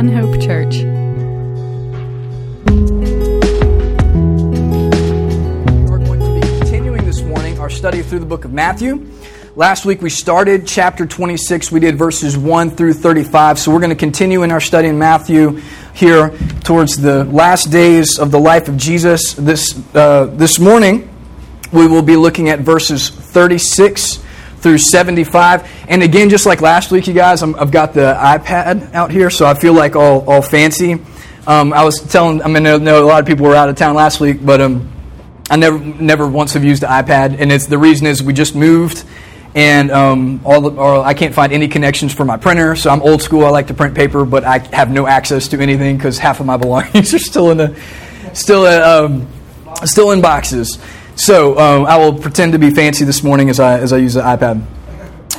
One Hope Church. We're going to be continuing this morning our study through the book of Matthew. Last week we started chapter 26. We did verses 1 through 35. So we're going to continue in our study in Matthew here towards the last days of the life of Jesus. This, uh, this morning we will be looking at verses 36 through 75. And again, just like last week, you guys, i have got the iPad out here, so I feel like all, all fancy. Um, I was telling, I mean, I know a lot of people were out of town last week, but um, I never, never once have used the iPad, and it's the reason is we just moved, and um, all the, or I can't find any connections for my printer. So I'm old school. I like to print paper, but I have no access to anything because half of my belongings are still in the, still, uh, um, still in boxes. So um, I will pretend to be fancy this morning as I, as I use the iPad.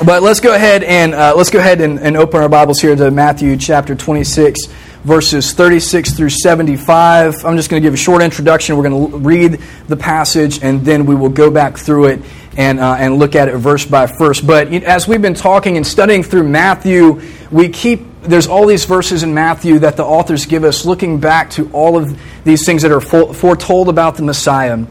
But let's go ahead and uh, let's go ahead and, and, open our Bibles here to Matthew chapter 26, verses 36 through 75. I'm just going to give a short introduction. We're going to read the passage, and then we will go back through it and uh, and look at it verse by verse. But as we've been talking and studying through Matthew, we keep there's all these verses in Matthew that the authors give us, looking back to all of these things that are foretold about the Messiah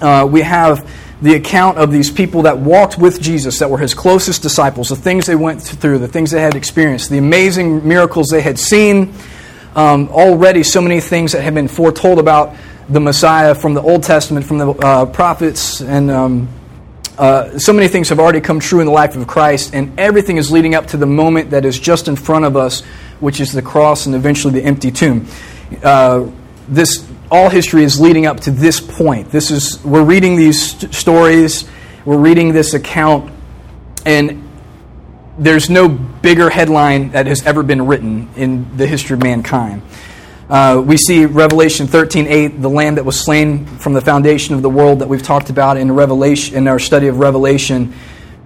uh, we have the account of these people that walked with Jesus, that were his closest disciples, the things they went through, the things they had experienced, the amazing miracles they had seen. Um, already, so many things that had been foretold about the Messiah from the Old Testament, from the uh, prophets, and um, uh, so many things have already come true in the life of Christ, and everything is leading up to the moment that is just in front of us, which is the cross and eventually the empty tomb. Uh, this all history is leading up to this point. This is we're reading these st- stories, we're reading this account, and there's no bigger headline that has ever been written in the history of mankind. Uh, we see Revelation 13:8, the Lamb that was slain from the foundation of the world that we've talked about in Revelation in our study of Revelation.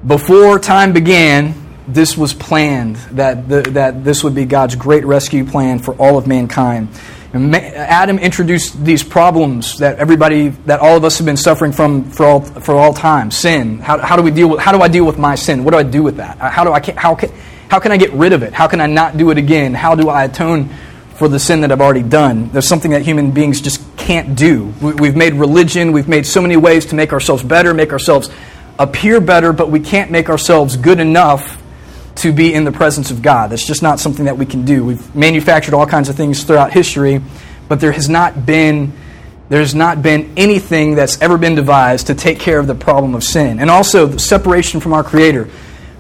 Before time began, this was planned that the, that this would be God's great rescue plan for all of mankind. Adam introduced these problems that everybody, that all of us have been suffering from for all, for all time. Sin. How, how do we deal with, how do I deal with my sin? What do I do with that? Uh, how do I, how can, how can I get rid of it? How can I not do it again? How do I atone for the sin that I've already done? There's something that human beings just can't do. We've made religion, we've made so many ways to make ourselves better, make ourselves appear better, but we can't make ourselves good enough to be in the presence of God. That's just not something that we can do. We've manufactured all kinds of things throughout history, but there has not been there's not been anything that's ever been devised to take care of the problem of sin. And also the separation from our creator.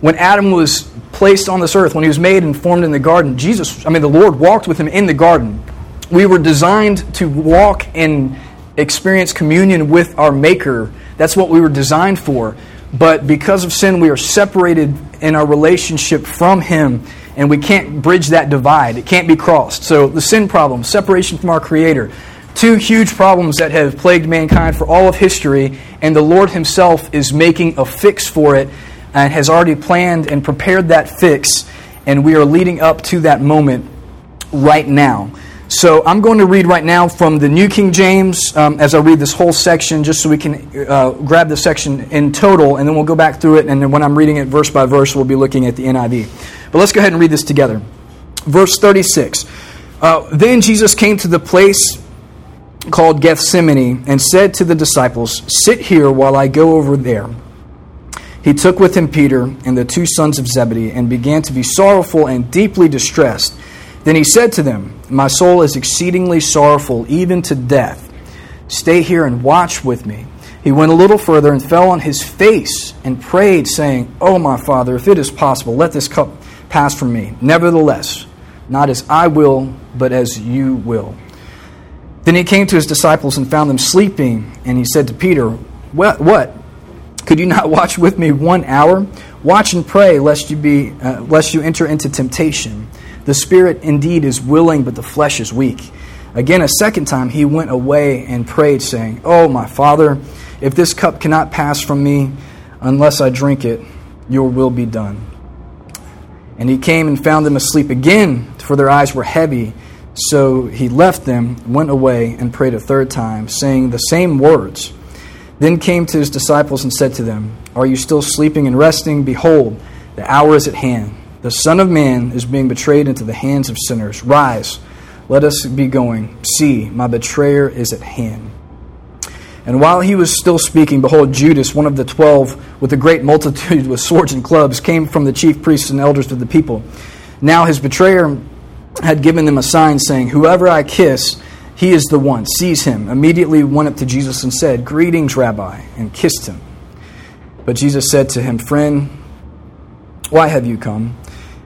When Adam was placed on this earth, when he was made and formed in the garden, Jesus, I mean the Lord walked with him in the garden. We were designed to walk and experience communion with our maker. That's what we were designed for. But because of sin, we are separated in our relationship from Him, and we can't bridge that divide. It can't be crossed. So, the sin problem, separation from our Creator, two huge problems that have plagued mankind for all of history, and the Lord Himself is making a fix for it and has already planned and prepared that fix, and we are leading up to that moment right now. So I'm going to read right now from the New King James um, as I read this whole section, just so we can uh, grab the section in total, and then we'll go back through it. And then when I'm reading it verse by verse, we'll be looking at the NIV. But let's go ahead and read this together. Verse 36. Uh, then Jesus came to the place called Gethsemane and said to the disciples, Sit here while I go over there. He took with him Peter and the two sons of Zebedee and began to be sorrowful and deeply distressed. Then he said to them, My soul is exceedingly sorrowful, even to death. Stay here and watch with me. He went a little further and fell on his face and prayed, saying, Oh, my Father, if it is possible, let this cup pass from me. Nevertheless, not as I will, but as you will. Then he came to his disciples and found them sleeping, and he said to Peter, What? what? Could you not watch with me one hour? Watch and pray, lest you, be, uh, lest you enter into temptation. The spirit indeed is willing, but the flesh is weak. Again, a second time, he went away and prayed, saying, Oh, my Father, if this cup cannot pass from me unless I drink it, your will be done. And he came and found them asleep again, for their eyes were heavy. So he left them, went away, and prayed a third time, saying the same words. Then came to his disciples and said to them, Are you still sleeping and resting? Behold, the hour is at hand The Son of Man is being betrayed into the hands of sinners. Rise, let us be going. See, my betrayer is at hand. And while he was still speaking, behold, Judas, one of the twelve, with a great multitude with swords and clubs, came from the chief priests and elders of the people. Now his betrayer had given them a sign, saying, Whoever I kiss, he is the one. Seize him. Immediately went up to Jesus and said, Greetings, Rabbi, and kissed him. But Jesus said to him, Friend, why have you come?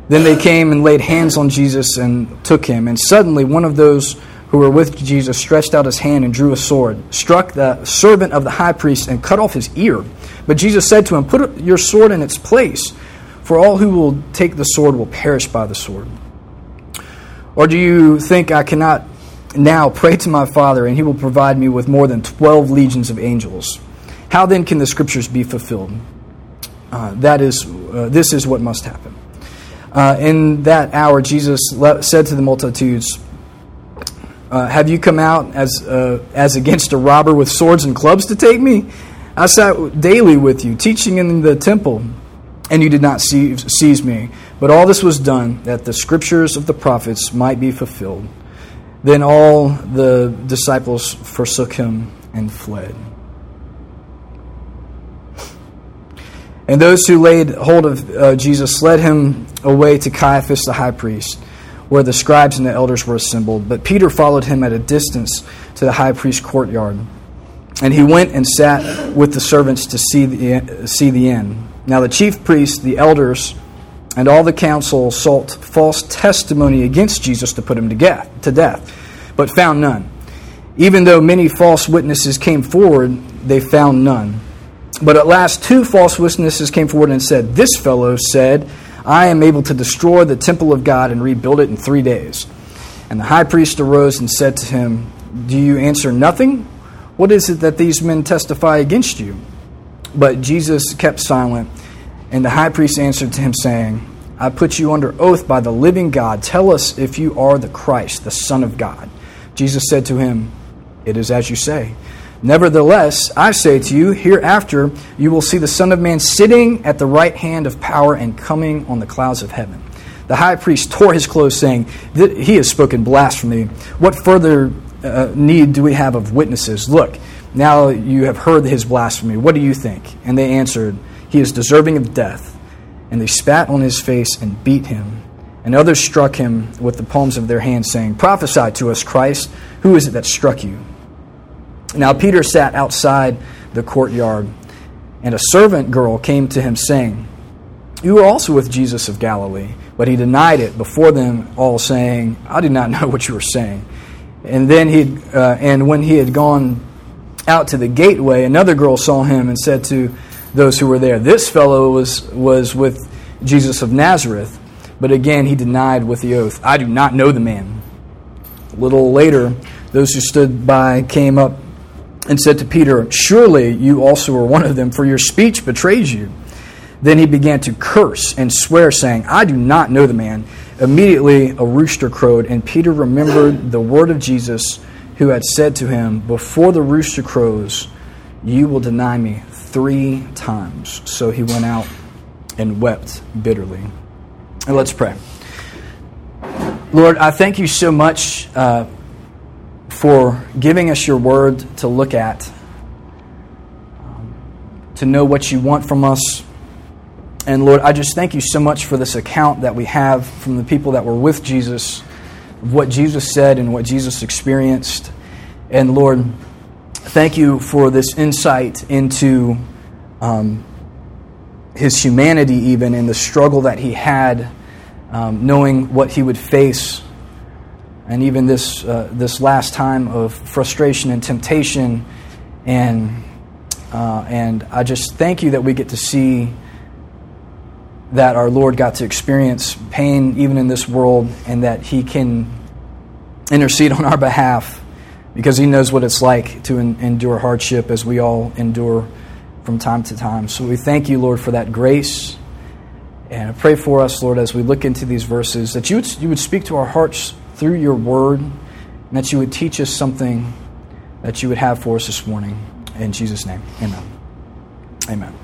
Then they came and laid hands on Jesus and took him. And suddenly one of those who were with Jesus stretched out his hand and drew a sword, struck the servant of the high priest, and cut off his ear. But Jesus said to him, Put your sword in its place, for all who will take the sword will perish by the sword. Or do you think I cannot now pray to my Father, and he will provide me with more than twelve legions of angels? How then can the scriptures be fulfilled? Uh, that is, uh, this is what must happen. Uh, in that hour, Jesus le- said to the multitudes, uh, Have you come out as, uh, as against a robber with swords and clubs to take me? I sat daily with you, teaching in the temple, and you did not seize, seize me. But all this was done that the scriptures of the prophets might be fulfilled. Then all the disciples forsook him and fled. And those who laid hold of uh, Jesus led him away to Caiaphas the high priest, where the scribes and the elders were assembled. But Peter followed him at a distance to the high priest's courtyard. And he went and sat with the servants to see the, see the end. Now the chief priests, the elders, and all the council sought false testimony against Jesus to put him to death, to death, but found none. Even though many false witnesses came forward, they found none. But at last, two false witnesses came forward and said, This fellow said, I am able to destroy the temple of God and rebuild it in three days. And the high priest arose and said to him, Do you answer nothing? What is it that these men testify against you? But Jesus kept silent, and the high priest answered to him, saying, I put you under oath by the living God. Tell us if you are the Christ, the Son of God. Jesus said to him, It is as you say. Nevertheless, I say to you, hereafter you will see the Son of Man sitting at the right hand of power and coming on the clouds of heaven. The high priest tore his clothes, saying, He has spoken blasphemy. What further uh, need do we have of witnesses? Look, now you have heard his blasphemy. What do you think? And they answered, He is deserving of death. And they spat on his face and beat him. And others struck him with the palms of their hands, saying, Prophesy to us, Christ. Who is it that struck you? Now Peter sat outside the courtyard, and a servant girl came to him, saying, You were also with Jesus of Galilee. But he denied it before them all, saying, I do not know what you are saying. And then he, uh, and when he had gone out to the gateway, another girl saw him and said to those who were there, This fellow was, was with Jesus of Nazareth. But again he denied with the oath, I do not know the man. A little later, those who stood by came up and said to Peter, Surely you also are one of them, for your speech betrays you. Then he began to curse and swear, saying, I do not know the man. Immediately a rooster crowed, and Peter remembered the word of Jesus, who had said to him, Before the rooster crows, you will deny me three times. So he went out and wept bitterly. And let's pray. Lord, I thank you so much uh, for giving us your word to look at, um, to know what you want from us. And Lord, I just thank you so much for this account that we have from the people that were with Jesus, of what Jesus said and what Jesus experienced. And Lord, thank you for this insight into um, his humanity, even, and the struggle that he had, um, knowing what he would face and even this, uh, this last time of frustration and temptation. And, uh, and I just thank you that we get to see that our Lord got to experience pain even in this world and that He can intercede on our behalf because He knows what it's like to en- endure hardship as we all endure from time to time. So we thank you, Lord, for that grace. And I pray for us, Lord, as we look into these verses, that you would, you would speak to our hearts through your word, and that you would teach us something that you would have for us this morning. In Jesus' name, amen. Amen.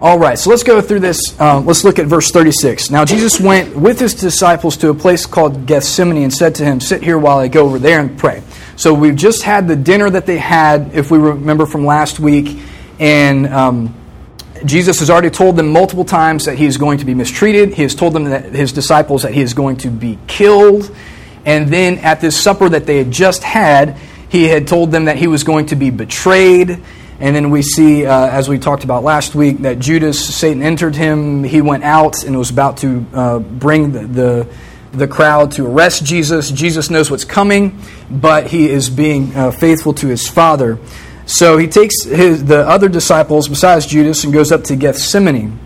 All right, so let's go through this. Um, let's look at verse 36. Now, Jesus went with his disciples to a place called Gethsemane and said to him, Sit here while I go over there and pray. So, we've just had the dinner that they had, if we remember from last week, and um, Jesus has already told them multiple times that he is going to be mistreated. He has told them that his disciples that he is going to be killed. And then at this supper that they had just had, he had told them that he was going to be betrayed and then we see, uh, as we talked about last week, that Judas, Satan entered him. He went out and was about to uh, bring the, the, the, crowd to arrest Jesus. Jesus knows what's coming, but he is being uh, faithful to his Father. So he takes his, the other disciples besides Judas and goes up to Gethsemane.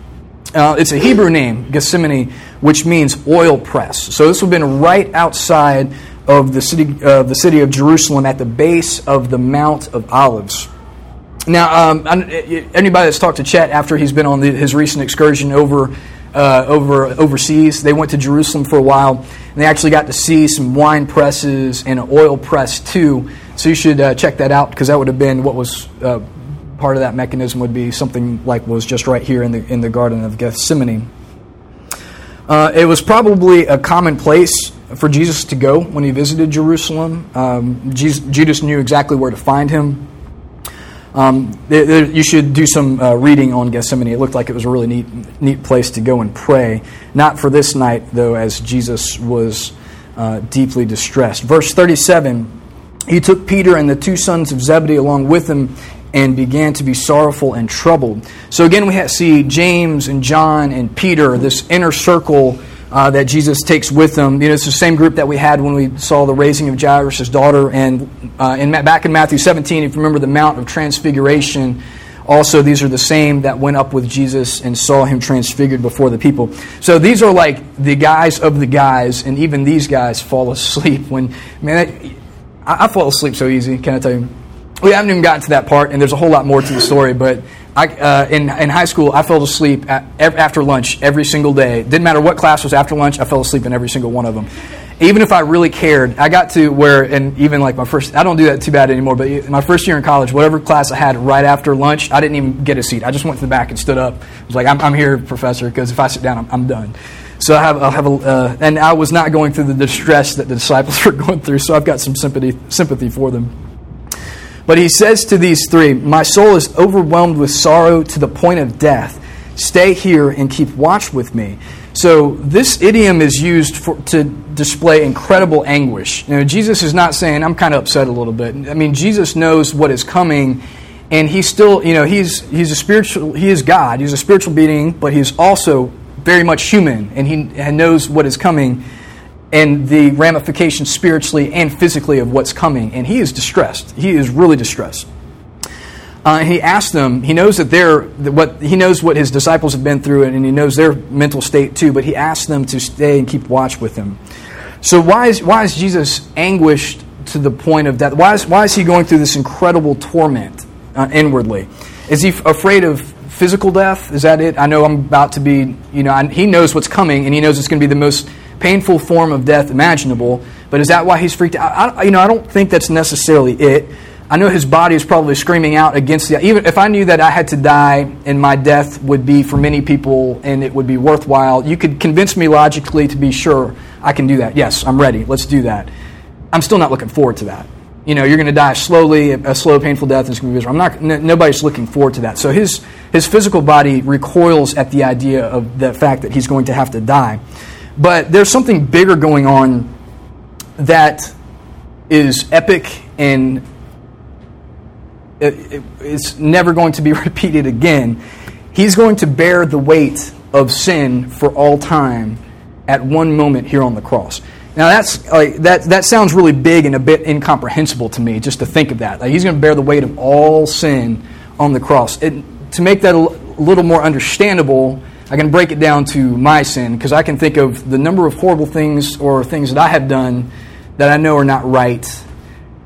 Uh, it's a Hebrew name, Gethsemane, which means oil press. So this would have been right outside of the city, uh, the city of Jerusalem at the base of the Mount of Olives. Now, um, anybody that's talked to Chet after he's been on the, his recent excursion over uh, over overseas, they went to Jerusalem for a while, and they actually got to see some wine presses and an oil press too. So you should uh, check that out because that would have been what was uh, part of that mechanism would be something like was just right here in the in the Garden of Gethsemane. Uh, it was probably a common place for Jesus to go when he visited Jerusalem. Um, Jesus, Judas knew exactly where to find him. Um, there, there, you should do some uh, reading on Gethsemane. It looked like it was a really neat, neat place to go and pray. Not for this night, though, as Jesus was uh, deeply distressed. Verse 37 He took Peter and the two sons of Zebedee along with him and began to be sorrowful and troubled. So again, we see James and John and Peter, this inner circle uh, that Jesus takes with them. You know, it's the same group that we had when we saw the raising of Jairus' daughter. And uh, in, back in Matthew 17, if you remember the Mount of Transfiguration, also these are the same that went up with Jesus and saw him transfigured before the people. So these are like the guys of the guys, and even these guys fall asleep when, man, I, I fall asleep so easy, can I tell you? We haven't even gotten to that part, and there's a whole lot more to the story, but I, uh, in, in high school, I fell asleep at, after lunch every single day. Didn't matter what class was after lunch, I fell asleep in every single one of them. Even if I really cared, I got to where, and even like my first, I don't do that too bad anymore, but my first year in college, whatever class I had right after lunch, I didn't even get a seat. I just went to the back and stood up. I was like, I'm, I'm here, professor, because if I sit down, I'm, I'm done. So I have, I'll have a, uh, and I was not going through the distress that the disciples were going through, so I've got some sympathy, sympathy for them. But he says to these three, My soul is overwhelmed with sorrow to the point of death. Stay here and keep watch with me. So this idiom is used for, to display incredible anguish. You know, Jesus is not saying, I'm kind of upset a little bit. I mean, Jesus knows what is coming, and he's still, you know, he's, he's a spiritual, he is God. He's a spiritual being, but he's also very much human, and he knows what is coming and the ramifications spiritually and physically of what's coming. And he is distressed. He is really distressed. Uh, and he asks them, he knows that they're, what, he knows what his disciples have been through and he knows their mental state too, but he asks them to stay and keep watch with him. So why is, why is Jesus anguished to the point of death? Why is, why is he going through this incredible torment uh, inwardly? Is he afraid of physical death? Is that it? I know I'm about to be, you know, I, he knows what's coming and he knows it's going to be the most painful form of death imaginable. But is that why he's freaked out? I, you know, I don't think that's necessarily it. I know his body is probably screaming out against the. Even if I knew that I had to die and my death would be for many people and it would be worthwhile, you could convince me logically to be sure I can do that. Yes, I'm ready. Let's do that. I'm still not looking forward to that. You know, you're going to die slowly, a slow, painful death, and it's going to be miserable. I'm not. N- nobody's looking forward to that. So his his physical body recoils at the idea of the fact that he's going to have to die. But there's something bigger going on that is epic and it's never going to be repeated again. He's going to bear the weight of sin for all time at one moment here on the cross. Now that's like that that sounds really big and a bit incomprehensible to me just to think of that. Like he's going to bear the weight of all sin on the cross. To make that a little more understandable, I can break it down to my sin because I can think of the number of horrible things or things that I have done that I know are not right,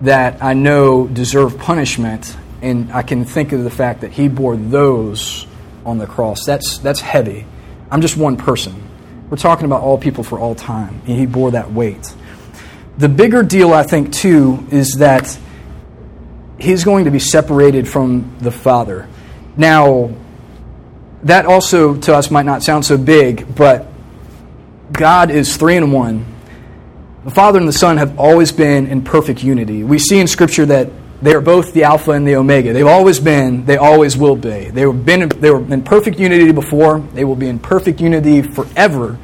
that I know deserve punishment, and I can think of the fact that He bore those on the cross. That's, that's heavy. I'm just one person. We're talking about all people for all time, and He bore that weight. The bigger deal, I think, too, is that He's going to be separated from the Father. Now, that also to us might not sound so big, but God is three in one. The Father and the Son have always been in perfect unity. We see in Scripture that they are both the Alpha and the Omega. They've always been, they always will be. They were, been, they were in perfect unity before, they will be in perfect unity forever.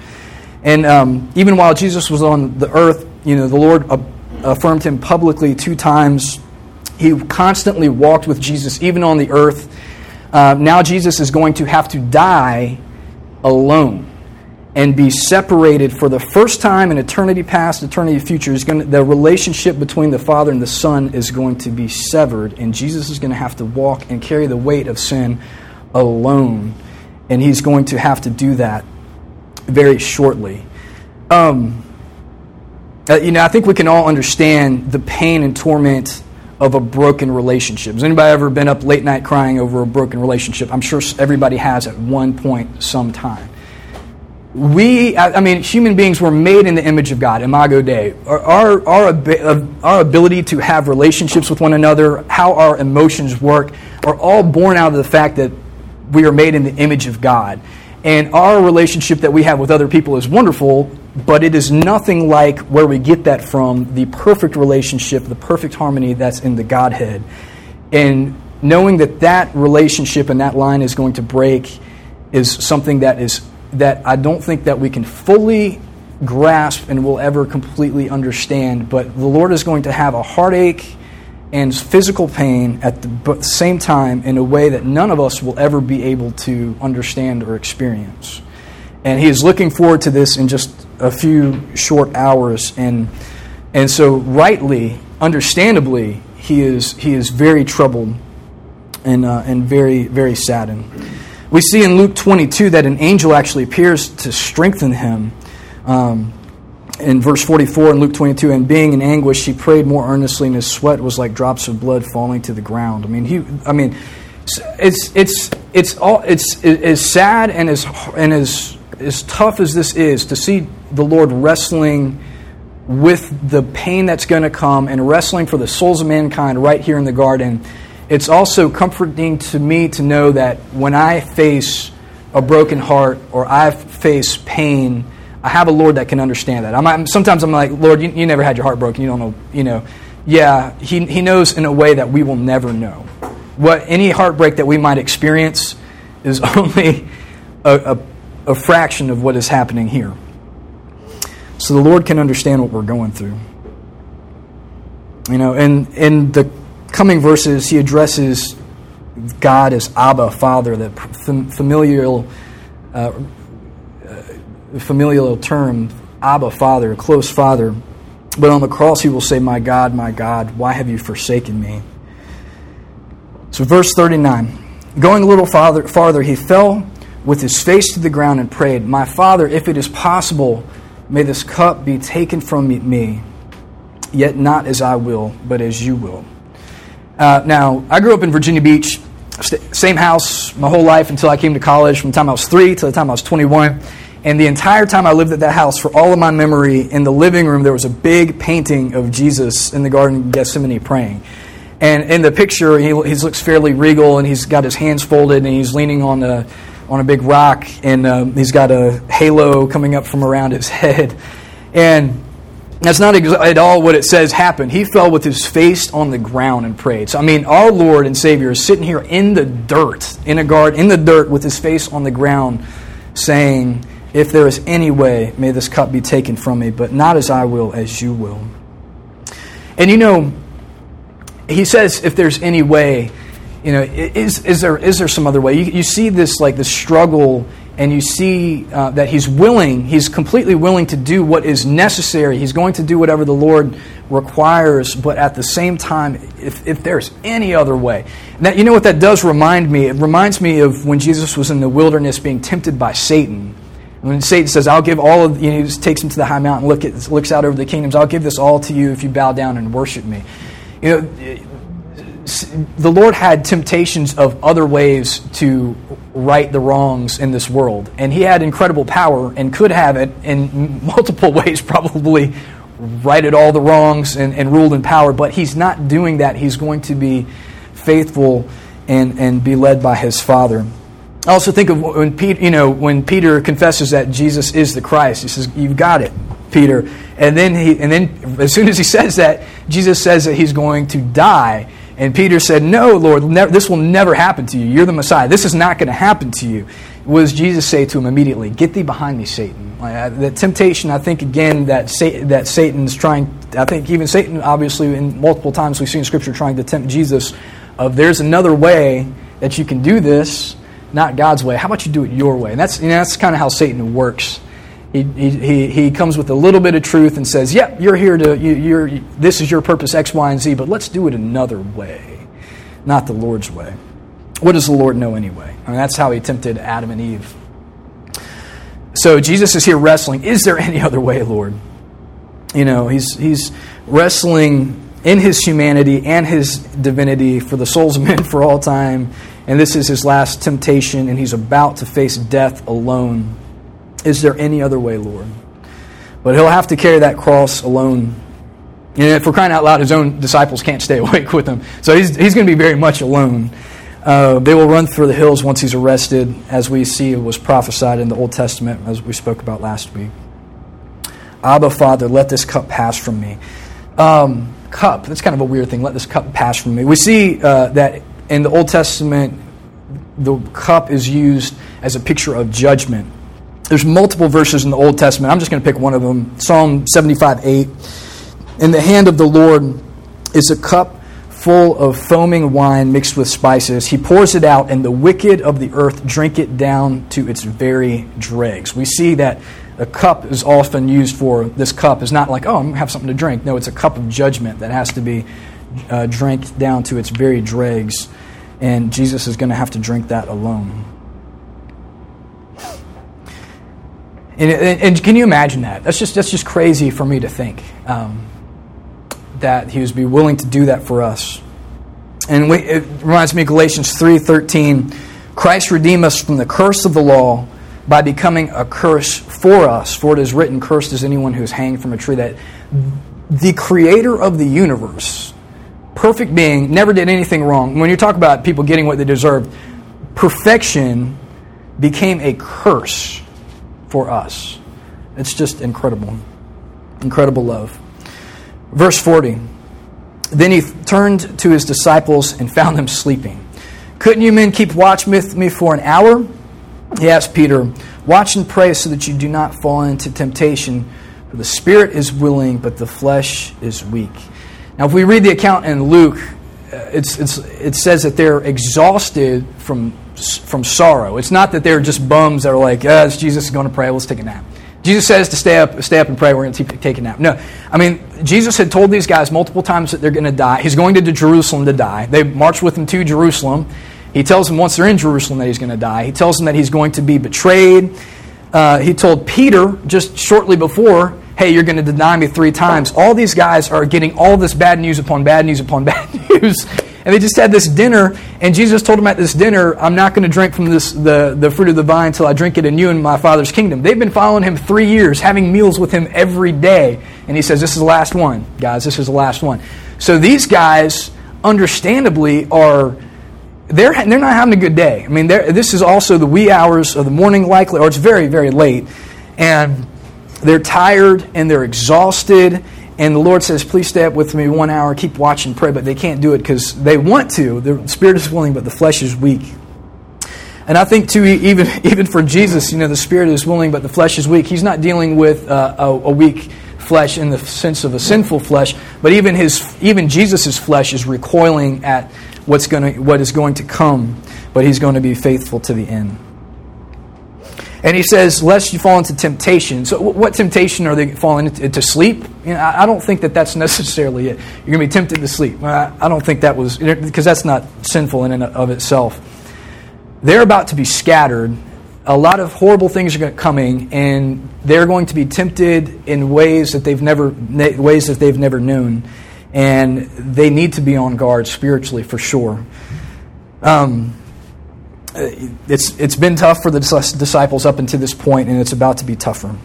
And um, even while Jesus was on the earth, you know, the Lord affirmed him publicly two times. He constantly walked with Jesus, even on the earth. Uh, now Jesus is going to have to die alone and be separated for the first time in eternity past, eternity future. Is going to, the relationship between the Father and the Son is going to be severed, and Jesus is going to have to walk and carry the weight of sin alone. And he's going to have to do that very shortly. Um, uh, you know, I think we can all understand the pain and torment of a broken relationship. Has anybody ever been up late night crying over a broken relationship? I'm sure everybody has at one point, sometime we, I mean, human beings were made in the image of God, imago Dei. Our, our, our, uh, our ability to have relationships with one another, how our emotions work, are all born out of the fact that we are made in the image of God. And our relationship that we have with other people is wonderful, but it is nothing like where we get that from the perfect relationship, the perfect harmony that's in the Godhead. And knowing that that relationship and that line is going to break is something that is that I don't think that we can fully grasp and will ever completely understand. But the Lord is going to have a heartache and physical pain at the same time in a way that none of us will ever be able to understand or experience. And He is looking forward to this in just a few short hours. And, and so, rightly, understandably, He is, he is very troubled and, uh, and very, very saddened. We see in Luke 22 that an angel actually appears to strengthen him. Um, in verse 44 in Luke 22, and being in anguish, he prayed more earnestly, and his sweat was like drops of blood falling to the ground. I mean, he, I mean, it's it's it's all it's as sad and as and as as tough as this is to see the Lord wrestling with the pain that's going to come and wrestling for the souls of mankind right here in the garden it's also comforting to me to know that when I face a broken heart or I face pain, I have a Lord that can understand that. I'm, sometimes I'm like, Lord, you, you never had your heart broken. You don't know, you know. Yeah, he, he knows in a way that we will never know. What any heartbreak that we might experience is only a, a, a fraction of what is happening here. So the Lord can understand what we're going through. You know, and in the coming verses, he addresses God as Abba, Father, the familial, uh, familial term, Abba, Father, close Father. But on the cross, he will say, My God, my God, why have you forsaken me? So, verse 39 Going a little farther, farther, he fell with his face to the ground and prayed, My Father, if it is possible, may this cup be taken from me, yet not as I will, but as you will. Uh, now, I grew up in Virginia Beach, same house my whole life until I came to college, from the time I was three to the time I was 21. And the entire time I lived at that house, for all of my memory, in the living room, there was a big painting of Jesus in the Garden of Gethsemane praying. And in the picture, he, he looks fairly regal, and he's got his hands folded, and he's leaning on a, on a big rock, and um, he's got a halo coming up from around his head. And that's not at all what it says happened. He fell with his face on the ground and prayed. So, I mean, our Lord and Savior is sitting here in the dirt, in a garden, in the dirt, with his face on the ground, saying, If there is any way, may this cup be taken from me, but not as I will, as you will. And you know, he says, If there's any way, you know, is, is, there, is there some other way? You, you see this, like, the struggle and you see uh, that he's willing, he's completely willing to do what is necessary. He's going to do whatever the Lord requires, but at the same time, if, if there's any other way. That, you know what that does remind me? It reminds me of when Jesus was in the wilderness being tempted by Satan. When Satan says, I'll give all of, you know, he takes him to the high mountain, look at, looks out over the kingdoms, I'll give this all to you if you bow down and worship me. You know, the Lord had temptations of other ways to right the wrongs in this world. And He had incredible power and could have it in multiple ways, probably righted all the wrongs and, and ruled in power. But He's not doing that. He's going to be faithful and, and be led by His Father. I also think of when Peter, you know, when Peter confesses that Jesus is the Christ. He says, "You've got it, Peter." And then he, and then as soon as he says that, Jesus says that he's going to die. And Peter said, "No, Lord, this will never happen to you. You're the Messiah. This is not going to happen to you." Was Jesus say to him immediately, "Get thee behind me, Satan." Like, uh, the temptation, I think, again that Satan, that Satan's trying. I think even Satan, obviously, in multiple times we see in Scripture trying to tempt Jesus. Of there's another way that you can do this not God's way. How about you do it your way? And that's, you know, that's kind of how Satan works. He, he, he comes with a little bit of truth and says, yep, you're here to, you, you're, this is your purpose, X, Y, and Z, but let's do it another way, not the Lord's way. What does the Lord know anyway? I mean, that's how he tempted Adam and Eve. So Jesus is here wrestling. Is there any other way, Lord? You know, he's, he's wrestling in his humanity and his divinity for the souls of men for all time and this is his last temptation, and he's about to face death alone. Is there any other way, Lord? But he'll have to carry that cross alone. And if we're crying out loud, his own disciples can't stay awake with him. So he's, he's going to be very much alone. Uh, they will run through the hills once he's arrested, as we see it was prophesied in the Old Testament, as we spoke about last week. Abba, Father, let this cup pass from me. Um, cup, that's kind of a weird thing. Let this cup pass from me. We see uh, that in the Old Testament, the cup is used as a picture of judgment. There's multiple verses in the Old Testament. I'm just going to pick one of them. Psalm 75 8. In the hand of the Lord is a cup full of foaming wine mixed with spices. He pours it out, and the wicked of the earth drink it down to its very dregs. We see that a cup is often used for this cup is not like, oh, I'm going to have something to drink. No, it's a cup of judgment that has to be uh, drank down to its very dregs and Jesus is going to have to drink that alone. And, and, and, can you imagine that? That's just, that's just crazy for me to think um, that he would be willing to do that for us. And we, it reminds me of Galatians 3.13. Christ redeemed us from the curse of the law by becoming a curse for us. For it is written, Cursed is anyone who is hanged from a tree. That the creator of the universe perfect being, never did anything wrong. When you talk about people getting what they deserve, perfection became a curse for us. It's just incredible. Incredible love. Verse 40. Then he turned to his disciples and found them sleeping. Couldn't you men keep watch with me for an hour? He asked Peter, Watch and pray so that you do not fall into temptation. For the spirit is willing, but the flesh is weak. Now, if we read the account in Luke, uh, it's, it's, it says that they're exhausted from, from sorrow. It's not that they're just bums that are like, oh, Jesus is going to pray, let's take a nap. Jesus says to stay up, stay up and pray, we're going to take a nap. No. I mean, Jesus had told these guys multiple times that they're going to die. He's going to Jerusalem to die. They marched with him to Jerusalem. He tells them once they're in Jerusalem that he's going to die. He tells them that he's going to be betrayed. Uh, he told Peter just shortly before hey, you're going to deny me three times. All these guys are getting all this bad news upon bad news upon bad news. And they just had this dinner, and Jesus told them at this dinner, I'm not going to drink from this, the, the fruit of the vine until I drink it in you in my Father's kingdom. They've been following him three years, having meals with him every day. And he says, This is the last one, guys. This is the last one. So these guys, understandably, are. They're, they're not having a good day. I mean, this is also the wee hours of the morning, likely, or it's very, very late. And they're tired and they're exhausted. And the Lord says, Please stay up with me one hour, keep watching, pray. But they can't do it because they want to. The spirit is willing, but the flesh is weak. And I think, too, even, even for Jesus, you know, the spirit is willing, but the flesh is weak. He's not dealing with uh, a, a weak flesh in the sense of a sinful flesh, but even, his, even Jesus' flesh is recoiling at what's going to, what is going to come, but he's going to be faithful to the end. And he says, lest you fall into temptation. So, what temptation are they falling into? To sleep? You know, I don't think that that's necessarily it. You're going to be tempted to sleep. I don't think that was, because that's not sinful in and of itself. They're about to be scattered. A lot of horrible things are coming, and they're going to be tempted in ways that they've never, ways that they've never known. And they need to be on guard spiritually for sure. Um, it's, it's been tough for the disciples up until this point, and it's about to be tougher.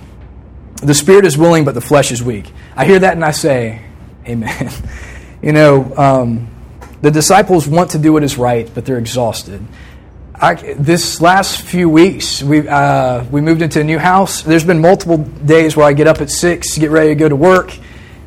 The spirit is willing, but the flesh is weak. I hear that and I say, Amen. you know, um, the disciples want to do what is right, but they're exhausted. I, this last few weeks, we uh, we moved into a new house. There's been multiple days where I get up at six, get ready to go to work,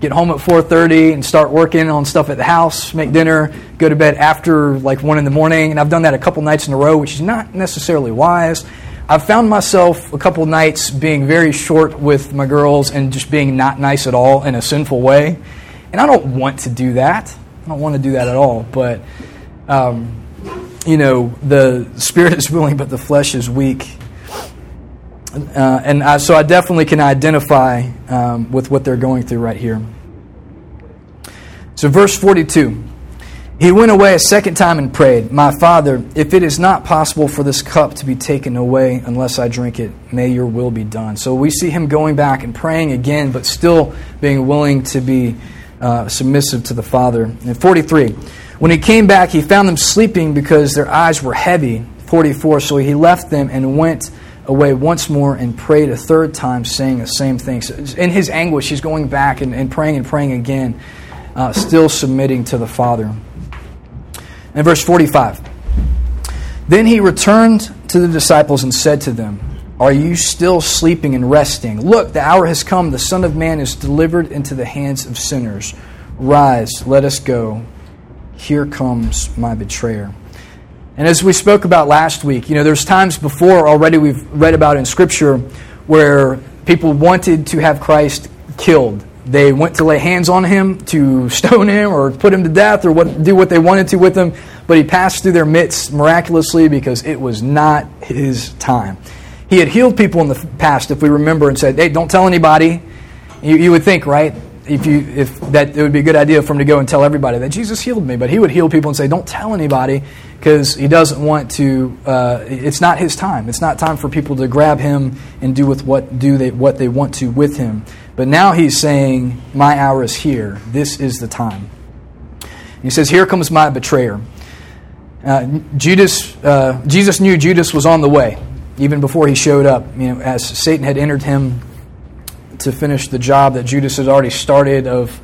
get home at 4:30, and start working on stuff at the house, make dinner, go to bed after like one in the morning. And I've done that a couple nights in a row, which is not necessarily wise. I've found myself a couple nights being very short with my girls and just being not nice at all in a sinful way, and I don't want to do that. I don't want to do that at all, but. Um, you know, the spirit is willing, but the flesh is weak. Uh, and I, so I definitely can identify um, with what they're going through right here. So, verse 42 He went away a second time and prayed, My Father, if it is not possible for this cup to be taken away unless I drink it, may your will be done. So, we see him going back and praying again, but still being willing to be uh, submissive to the Father. And 43 when he came back, he found them sleeping because their eyes were heavy. 44. So he left them and went away once more and prayed a third time, saying the same thing. So in his anguish, he's going back and, and praying and praying again, uh, still submitting to the Father. And verse 45. Then he returned to the disciples and said to them, Are you still sleeping and resting? Look, the hour has come. The Son of Man is delivered into the hands of sinners. Rise, let us go. Here comes my betrayer. And as we spoke about last week, you know, there's times before already we've read about in Scripture where people wanted to have Christ killed. They went to lay hands on him to stone him or put him to death or what, do what they wanted to with him, but he passed through their midst miraculously because it was not his time. He had healed people in the past, if we remember, and said, Hey, don't tell anybody. You, you would think, right? If you if that it would be a good idea for him to go and tell everybody that Jesus healed me, but he would heal people and say, "Don't tell anybody," because he doesn't want to. Uh, it's not his time. It's not time for people to grab him and do with what do they what they want to with him. But now he's saying, "My hour is here. This is the time." He says, "Here comes my betrayer." Uh, Judas, uh, Jesus knew Judas was on the way even before he showed up. You know, as Satan had entered him to finish the job that Judas had already started of,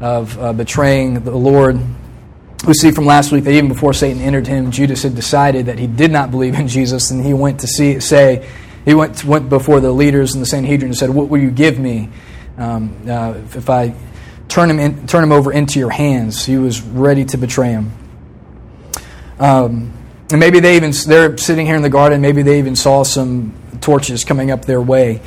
of uh, betraying the Lord. We see from last week that even before Satan entered him, Judas had decided that he did not believe in Jesus, and he went to see, say, he went, went before the leaders in the Sanhedrin and said, What will you give me um, uh, if I turn him, in, turn him over into your hands? He was ready to betray him. Um, and maybe they even, they're sitting here in the garden, maybe they even saw some torches coming up their way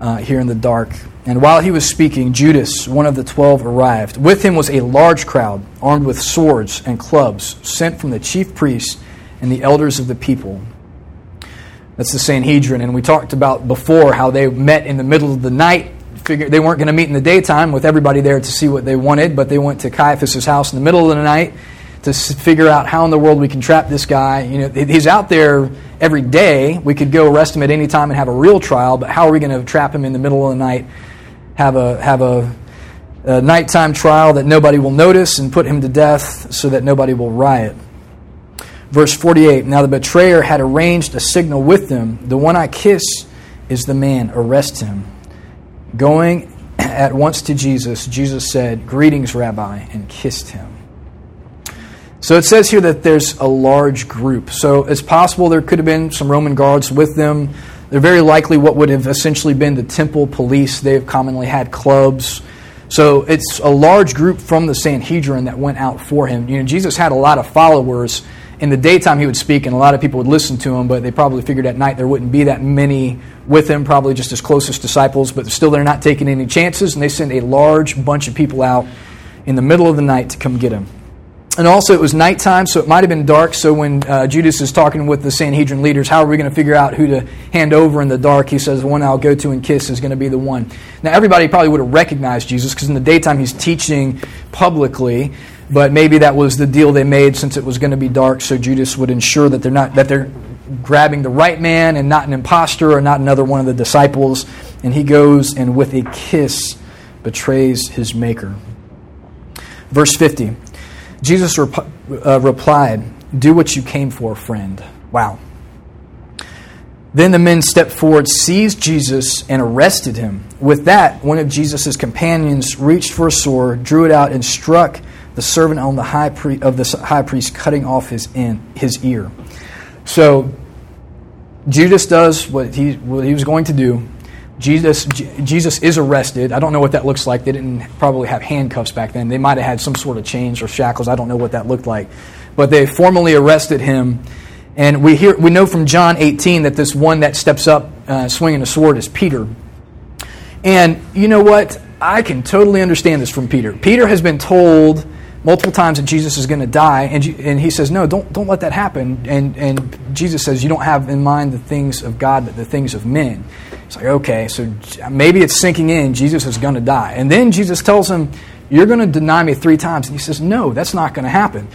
uh, here in the dark. And while he was speaking, Judas, one of the twelve, arrived. With him was a large crowd, armed with swords and clubs, sent from the chief priests and the elders of the people. That's the Sanhedrin. And we talked about before how they met in the middle of the night. Figured they weren't going to meet in the daytime with everybody there to see what they wanted, but they went to Caiaphas' house in the middle of the night to figure out how in the world we can trap this guy. You know, he's out there every day. We could go arrest him at any time and have a real trial, but how are we going to trap him in the middle of the night, have a have a, a nighttime trial that nobody will notice, and put him to death so that nobody will riot? Verse 48 Now the betrayer had arranged a signal with them. The one I kiss is the man. Arrest him. Going at once to Jesus, Jesus said, Greetings, Rabbi, and kissed him. So it says here that there's a large group. So it's possible there could have been some Roman guards with them. They're very likely what would have essentially been the temple police. They've commonly had clubs. So it's a large group from the Sanhedrin that went out for him. You know, Jesus had a lot of followers. In the daytime, he would speak, and a lot of people would listen to him, but they probably figured at night there wouldn't be that many with him, probably just his closest disciples, but still they're not taking any chances, and they send a large bunch of people out in the middle of the night to come get him. And also, it was nighttime, so it might have been dark. So, when uh, Judas is talking with the Sanhedrin leaders, how are we going to figure out who to hand over in the dark? He says, The one I'll go to and kiss is going to be the one. Now, everybody probably would have recognized Jesus because in the daytime he's teaching publicly, but maybe that was the deal they made since it was going to be dark, so Judas would ensure that they're not that they're grabbing the right man and not an impostor or not another one of the disciples. And he goes and with a kiss betrays his maker. Verse 50. Jesus rep- uh, replied, Do what you came for, friend. Wow. Then the men stepped forward, seized Jesus, and arrested him. With that, one of Jesus' companions reached for a sword, drew it out, and struck the servant on the high pri- of the high priest, cutting off his, in, his ear. So Judas does what he, what he was going to do. Jesus, Jesus is arrested. I don't know what that looks like. They didn't probably have handcuffs back then. They might have had some sort of chains or shackles. I don't know what that looked like. But they formally arrested him. And we, hear, we know from John 18 that this one that steps up uh, swinging a sword is Peter. And you know what? I can totally understand this from Peter. Peter has been told multiple times that Jesus is going to die, and, and he says, No, don't, don't let that happen. And, and Jesus says, You don't have in mind the things of God, but the things of men. It's like, okay, so maybe it's sinking in, Jesus is going to die. And then Jesus tells him, You're going to deny me three times. And he says, No, that's not going to happen.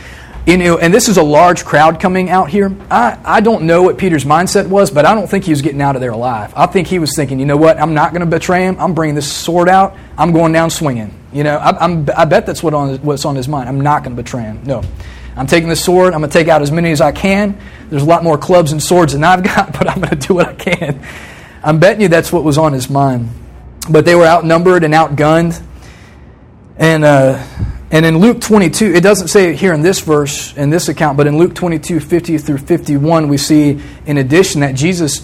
You know, and this is a large crowd coming out here. I, I don't know what Peter's mindset was, but I don't think he was getting out of there alive. I think he was thinking, you know what, I'm not going to betray him. I'm bringing this sword out. I'm going down swinging. You know, I, am I bet that's what on, what's on his mind. I'm not going to betray him. No. I'm taking the sword. I'm going to take out as many as I can. There's a lot more clubs and swords than I've got, but I'm going to do what I can. I'm betting you that's what was on his mind. But they were outnumbered and outgunned. And, uh, and in Luke 22, it doesn't say it here in this verse, in this account, but in Luke 22, 50 through 51, we see in addition that Jesus,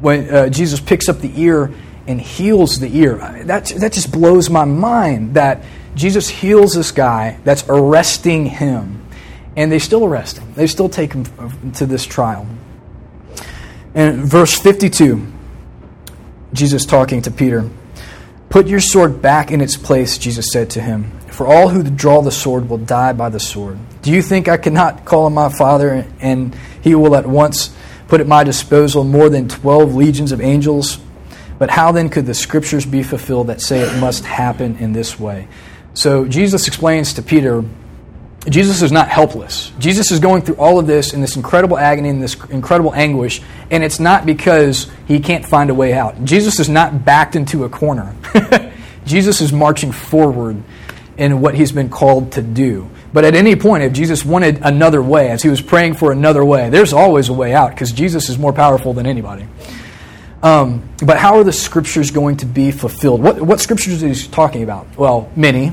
when uh, Jesus picks up the ear and heals the ear. That, that just blows my mind that Jesus heals this guy that's arresting him. And they still arrest him. They still take him to this trial. And verse 52, Jesus talking to Peter. Put your sword back in its place, Jesus said to him. For all who draw the sword will die by the sword. Do you think I cannot call on my Father, and he will at once put at my disposal more than twelve legions of angels? But how then could the scriptures be fulfilled that say it must happen in this way? So Jesus explains to Peter Jesus is not helpless. Jesus is going through all of this in this incredible agony and this incredible anguish, and it's not because he can't find a way out. Jesus is not backed into a corner. Jesus is marching forward in what he's been called to do. But at any point, if Jesus wanted another way, as he was praying for another way, there's always a way out because Jesus is more powerful than anybody. Um, but how are the scriptures going to be fulfilled? What, what scriptures is he talking about? Well, many.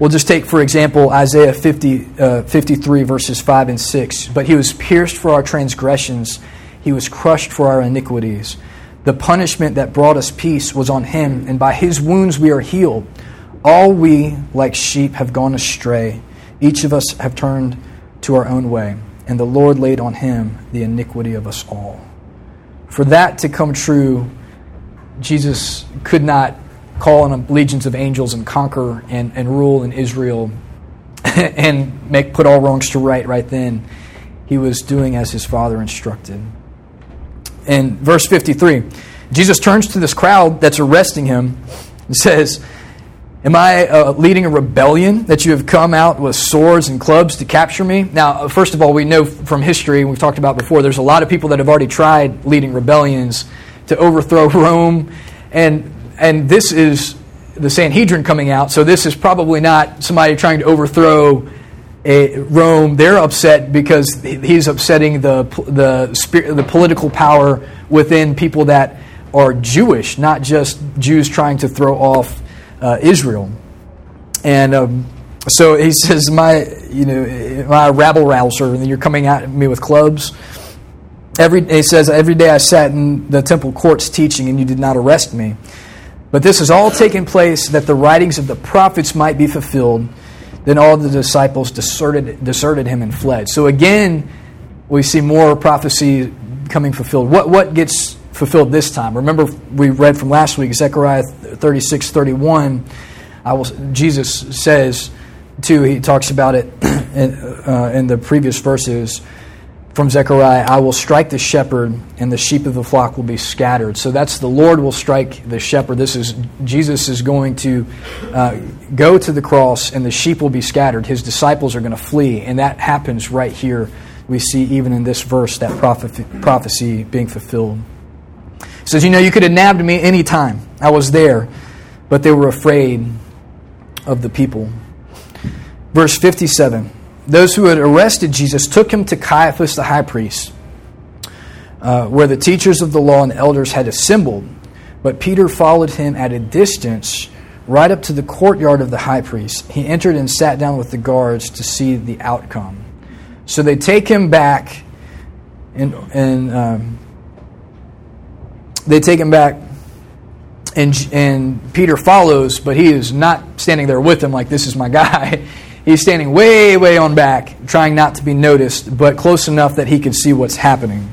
We'll just take, for example, Isaiah 50, uh, 53, verses 5 and 6. But he was pierced for our transgressions, he was crushed for our iniquities. The punishment that brought us peace was on him, and by his wounds we are healed. All we, like sheep, have gone astray. Each of us have turned to our own way, and the Lord laid on him the iniquity of us all for that to come true, Jesus could not call on legions of angels and conquer and, and rule in Israel and make put all wrongs to right right then. He was doing as his father instructed. In verse 53, Jesus turns to this crowd that's arresting him and says, Am I uh, leading a rebellion that you have come out with swords and clubs to capture me? Now, first of all, we know from history, we've talked about before, there's a lot of people that have already tried leading rebellions to overthrow Rome. And, and this is the Sanhedrin coming out, so this is probably not somebody trying to overthrow a, Rome. They're upset because he's upsetting the, the, the political power within people that are Jewish, not just Jews trying to throw off uh, Israel. And um, so he says, "My, you know, my rabble rouser, and you're coming at me with clubs." Every he says, "Every day I sat in the temple courts teaching, and you did not arrest me." But this has all taken place that the writings of the prophets might be fulfilled. Then all the disciples deserted, deserted him and fled. So again, we see more prophecy coming fulfilled. What, what gets fulfilled this time. Remember, we read from last week, Zechariah 36 31. I will, Jesus says, too, he talks about it in, uh, in the previous verses from Zechariah I will strike the shepherd, and the sheep of the flock will be scattered. So that's the Lord will strike the shepherd. This is Jesus is going to uh, go to the cross, and the sheep will be scattered. His disciples are going to flee, and that happens right here. We see even in this verse that prophecy, prophecy being fulfilled says, You know, you could have nabbed me any time. I was there, but they were afraid of the people. Verse 57 Those who had arrested Jesus took him to Caiaphas the high priest, uh, where the teachers of the law and elders had assembled. But Peter followed him at a distance, right up to the courtyard of the high priest. He entered and sat down with the guards to see the outcome. So they take him back And, and um, they take him back, and, and Peter follows, but he is not standing there with him like, this is my guy. He's standing way, way on back, trying not to be noticed, but close enough that he can see what's happening.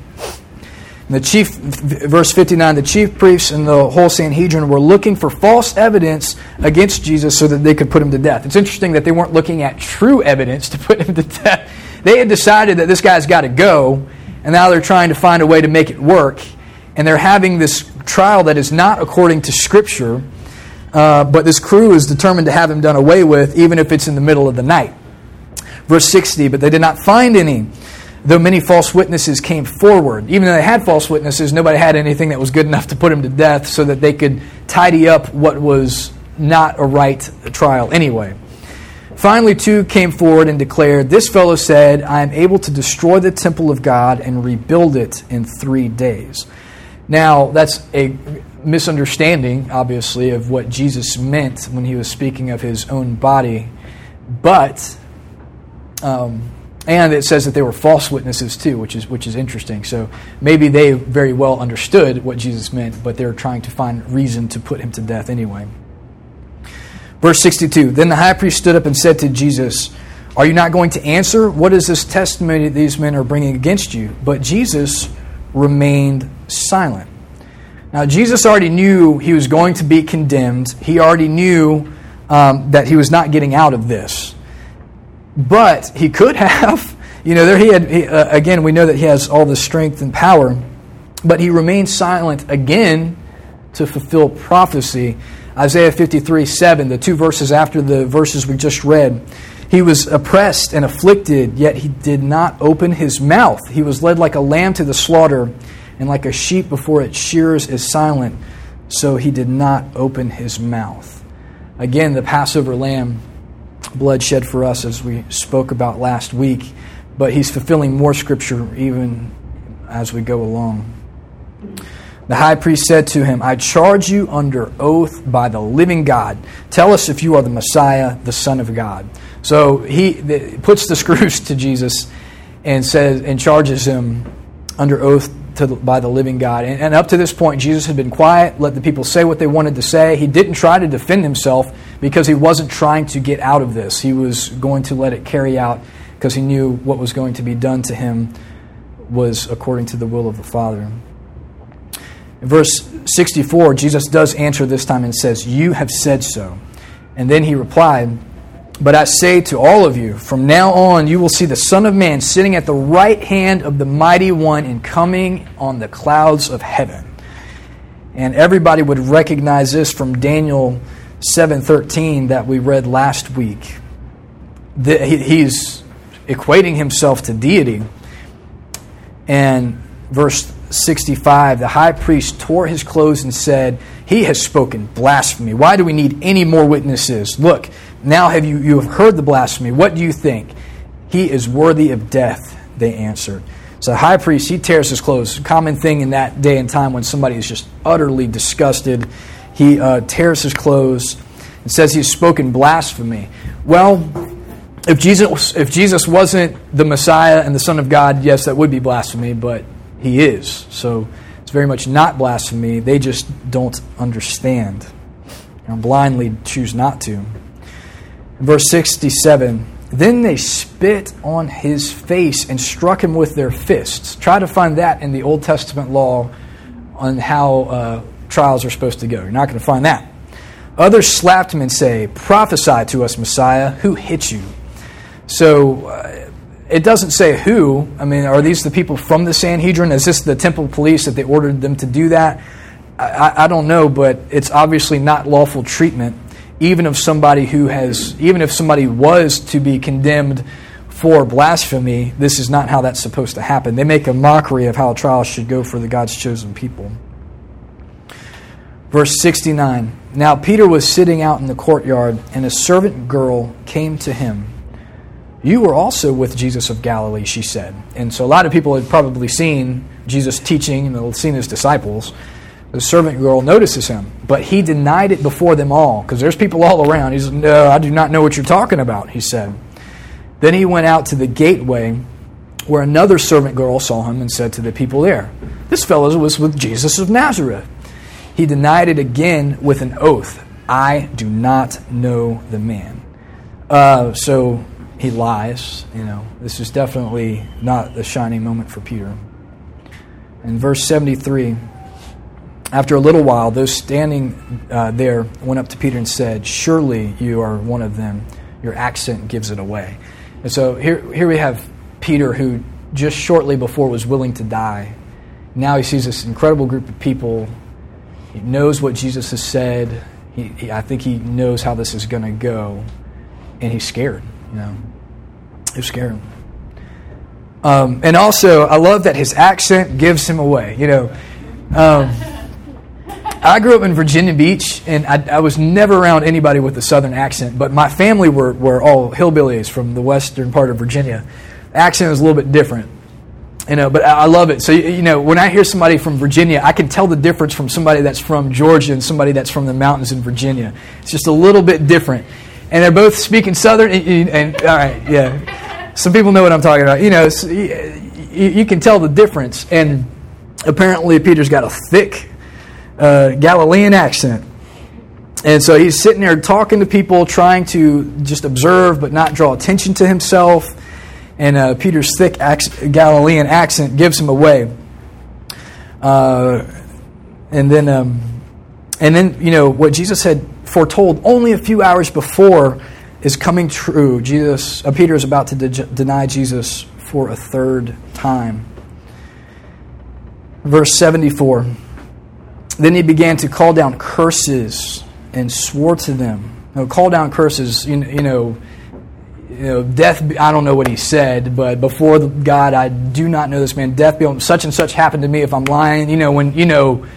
The chief, verse 59, the chief priests and the whole Sanhedrin were looking for false evidence against Jesus so that they could put him to death. It's interesting that they weren't looking at true evidence to put him to death. They had decided that this guy's got to go, and now they're trying to find a way to make it work. And they're having this trial that is not according to Scripture, uh, but this crew is determined to have him done away with, even if it's in the middle of the night. Verse 60, but they did not find any though many false witnesses came forward. Even though they had false witnesses, nobody had anything that was good enough to put him to death so that they could tidy up what was not a right trial anyway. Finally, two came forward and declared, This fellow said, I am able to destroy the temple of God and rebuild it in three days. Now, that's a misunderstanding, obviously, of what Jesus meant when he was speaking of his own body. But um, and it says that they were false witnesses too, which is which is interesting. So maybe they very well understood what Jesus meant, but they're trying to find reason to put him to death anyway. Verse 62 Then the high priest stood up and said to Jesus, Are you not going to answer? What is this testimony that these men are bringing against you? But Jesus remained silent. Now, Jesus already knew he was going to be condemned, he already knew um, that he was not getting out of this. But he could have. You know, there he had, he, uh, again, we know that he has all the strength and power, but he remained silent again to fulfill prophecy. Isaiah 53 7, the two verses after the verses we just read. He was oppressed and afflicted, yet he did not open his mouth. He was led like a lamb to the slaughter, and like a sheep before its shears is silent, so he did not open his mouth. Again, the Passover lamb bloodshed for us, as we spoke about last week, but he's fulfilling more scripture even as we go along. The high priest said to him, I charge you under oath by the living God. Tell us if you are the Messiah, the Son of God. So he puts the screws to Jesus and says and charges him under oath to, by the living God. And, and up to this point, Jesus had been quiet, let the people say what they wanted to say. He didn't try to defend himself because he wasn't trying to get out of this. He was going to let it carry out because he knew what was going to be done to him was according to the will of the Father. In verse 64, Jesus does answer this time and says, You have said so. And then he replied, but I say to all of you, from now on you will see the Son of Man sitting at the right hand of the Mighty One and coming on the clouds of heaven. And everybody would recognize this from Daniel 7:13 that we read last week. He's equating himself to deity. And verse 65, the high priest tore his clothes and said, He has spoken blasphemy. Why do we need any more witnesses? Look, now have you, you have heard the blasphemy. What do you think? He is worthy of death, they answered. So the high priest, he tears his clothes. Common thing in that day and time when somebody is just utterly disgusted. He uh, tears his clothes and says he's spoken blasphemy. Well, if Jesus, if Jesus wasn't the Messiah and the Son of God, yes, that would be blasphemy, but he is. So it's very much not blasphemy. They just don't understand and blindly choose not to. Verse 67 Then they spit on his face and struck him with their fists. Try to find that in the Old Testament law on how uh, trials are supposed to go. You're not going to find that. Others slapped him and say, Prophesy to us, Messiah, who hit you? So uh, it doesn't say who. I mean, are these the people from the Sanhedrin? Is this the temple police that they ordered them to do that? I, I don't know, but it's obviously not lawful treatment even if somebody who has, even if somebody was to be condemned for blasphemy, this is not how that's supposed to happen. They make a mockery of how a trial should go for the God's chosen people. Verse 69 Now Peter was sitting out in the courtyard, and a servant girl came to him. You were also with Jesus of Galilee, she said. And so a lot of people had probably seen Jesus teaching and seen his disciples. The servant girl notices him, but he denied it before them all because there's people all around. He said, No, I do not know what you're talking about, he said. Then he went out to the gateway where another servant girl saw him and said to the people there, This fellow was with Jesus of Nazareth. He denied it again with an oath I do not know the man. Uh, so he lies. You know, this is definitely not a shining moment for Peter. In verse 73, after a little while, those standing uh, there went up to Peter and said, Surely you are one of them. Your accent gives it away. And so here, here we have Peter, who just shortly before was willing to die. Now he sees this incredible group of people. He knows what Jesus has said. He, he, I think he knows how this is going to go. And he's scared, you know. He's scared. Um, and also, I love that his accent gives him away. You know, um, I grew up in Virginia Beach, and I, I, was never around anybody with a southern accent, but my family were, were all hillbillies from the western part of Virginia. accent is a little bit different. You know, but I love it. So, you know, when I hear somebody from Virginia, I can tell the difference from somebody that's from Georgia and somebody that's from the mountains in Virginia. It's just a little bit different. And they're both speaking Southern, and, and all right, yeah. Some people know what I'm talking about. You know, you, you can tell the difference. And apparently, Peter's got a thick Galilean accent. And so he's sitting there talking to people, trying to just observe but not draw attention to himself. And uh, Peter's thick Galilean accent gives him away. Uh, and then, um, and then, you know, what Jesus had foretold only a few hours before is coming true. Jesus, uh, Peter is about to de- deny Jesus for a third time. Verse 74. Then he began to call down curses and swore to them. Know, call down curses, you, you know, you know, death, I don't know what he said, but before God, I do not know this man. Death, be such and such happened to me if I'm lying. You know, when, you know,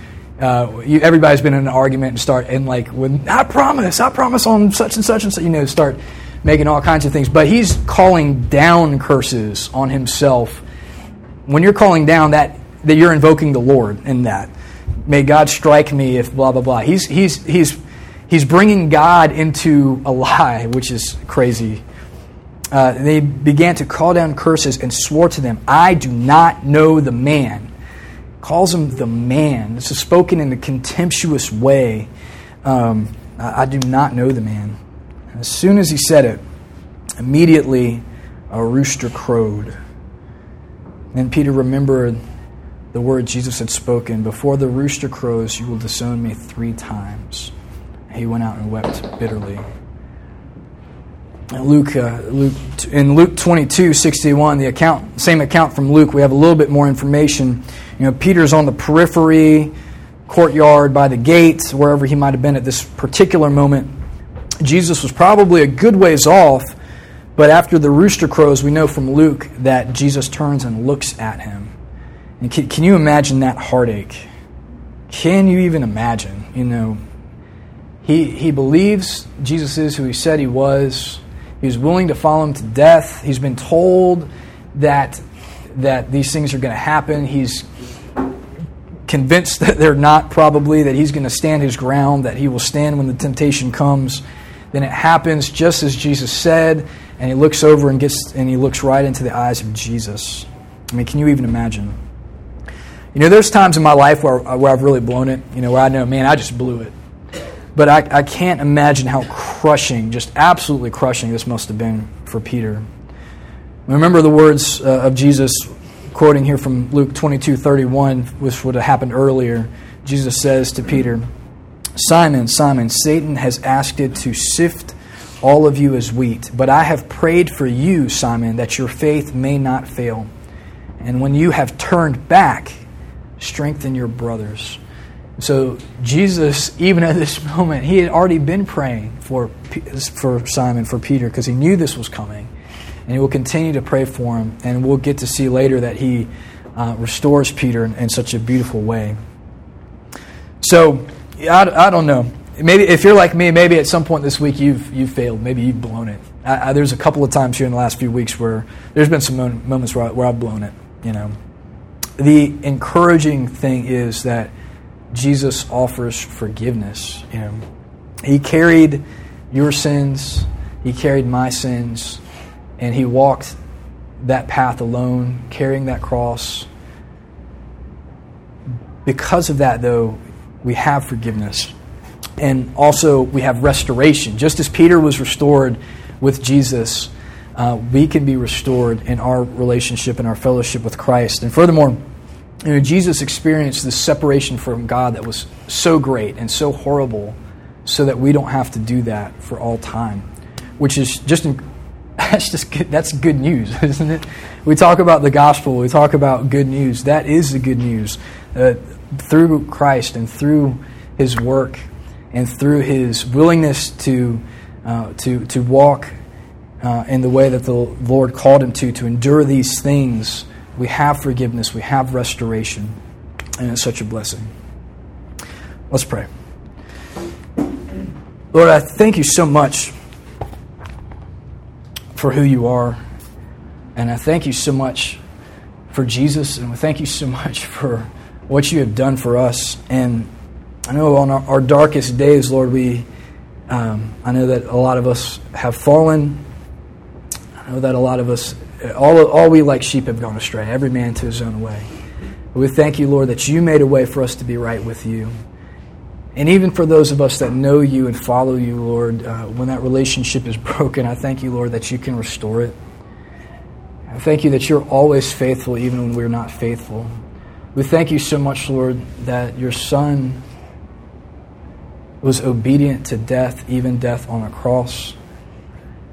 uh, you, everybody's been in an argument and start, and like, when I promise, I promise on such and such and such, you know, start making all kinds of things. But he's calling down curses on himself. When you're calling down that, that you're invoking the Lord in that may God strike me if blah, blah, blah. He's, he's, he's, he's bringing God into a lie, which is crazy. Uh, they began to call down curses and swore to them, I do not know the man. Calls him the man. This is spoken in a contemptuous way. Um, I, I do not know the man. As soon as he said it, immediately a rooster crowed. And Peter remembered the word Jesus had spoken Before the rooster crows, you will disown me three times. He went out and wept bitterly. Luke, uh, Luke, in Luke 22, 61, the account, same account from Luke, we have a little bit more information. You know, Peter's on the periphery, courtyard, by the gate, wherever he might have been at this particular moment. Jesus was probably a good ways off, but after the rooster crows, we know from Luke that Jesus turns and looks at him. Can, can you imagine that heartache? Can you even imagine? You know, he, he believes Jesus is who he said he was. He's willing to follow him to death. He's been told that, that these things are going to happen. He's convinced that they're not, probably, that he's going to stand his ground, that he will stand when the temptation comes. Then it happens just as Jesus said, and he looks over and gets and he looks right into the eyes of Jesus. I mean, can you even imagine? You know, there's times in my life where, where I've really blown it, you know, where I know, man, I just blew it. But I, I can't imagine how crushing, just absolutely crushing, this must have been for Peter. Remember the words uh, of Jesus, quoting here from Luke 22 31, which would have happened earlier. Jesus says to Peter, Simon, Simon, Satan has asked it to sift all of you as wheat, but I have prayed for you, Simon, that your faith may not fail. And when you have turned back, strengthen your brothers. So Jesus, even at this moment, he had already been praying for, for Simon, for Peter, because he knew this was coming. And he will continue to pray for him. And we'll get to see later that he uh, restores Peter in, in, such a beautiful way. So, I, I don't know. Maybe if you're like me, maybe at some point this week you've, you've failed. Maybe you've blown it. I, I, there's a couple of times here in the last few weeks where there's been some moments where, I, where I've blown it, you know the encouraging thing is that Jesus offers forgiveness. You know, he carried your sins, he carried my sins, and he walked that path alone, carrying that cross. Because of that, though, we have forgiveness. And also, we have restoration. Just as Peter was restored with Jesus, uh, we can be restored in our relationship and our fellowship with Christ. And furthermore, you know, Jesus experienced this separation from God that was so great and so horrible, so that we don't have to do that for all time, which is just that's just good, that's good news, isn't it? We talk about the gospel, we talk about good news. That is the good news. Uh, through Christ and through His work and through His willingness to uh, to to walk uh, in the way that the Lord called him to, to endure these things, we have forgiveness, we have restoration, and it's such a blessing. Let's pray. Lord, I thank you so much for who you are. And I thank you so much for Jesus. And we thank you so much for what you have done for us. And I know on our, our darkest days, Lord, we, um, I know that a lot of us have fallen. I know that a lot of us, all, all we like sheep have gone astray, every man to his own way. We thank you, Lord, that you made a way for us to be right with you. And even for those of us that know you and follow you, Lord, uh, when that relationship is broken, I thank you, Lord, that you can restore it. I thank you that you're always faithful, even when we're not faithful. We thank you so much, Lord, that your Son was obedient to death, even death on a cross.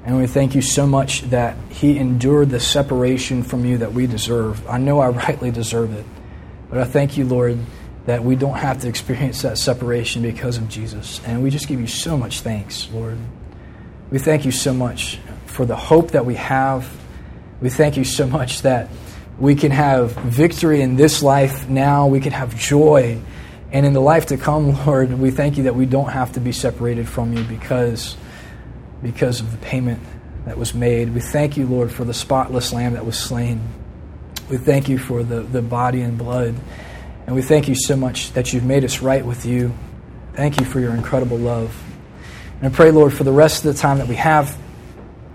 And we thank you so much that he endured the separation from you that we deserve. I know I rightly deserve it. But I thank you, Lord, that we don't have to experience that separation because of Jesus. And we just give you so much thanks, Lord. We thank you so much for the hope that we have. We thank you so much that we can have victory in this life now. We can have joy. And in the life to come, Lord, we thank you that we don't have to be separated from you because, because of the payment that was made. We thank you, Lord, for the spotless lamb that was slain. We thank you for the, the body and blood and we thank you so much that you've made us right with you. Thank you for your incredible love. And I pray, Lord, for the rest of the time that we have,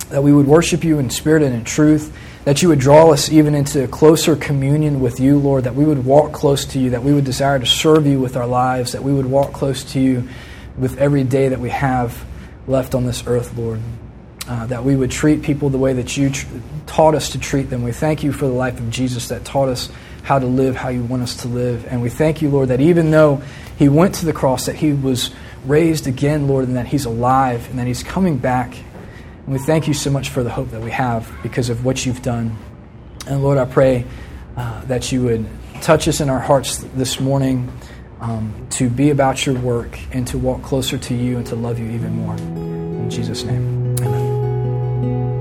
that we would worship you in spirit and in truth, that you would draw us even into a closer communion with you, Lord, that we would walk close to you, that we would desire to serve you with our lives, that we would walk close to you with every day that we have left on this earth, Lord. Uh, that we would treat people the way that you tr- taught us to treat them. We thank you for the life of Jesus that taught us how to live how you want us to live. And we thank you, Lord, that even though he went to the cross, that he was raised again, Lord, and that he's alive and that he's coming back. And we thank you so much for the hope that we have because of what you've done. And Lord, I pray uh, that you would touch us in our hearts this morning um, to be about your work and to walk closer to you and to love you even more. In Jesus' name, amen.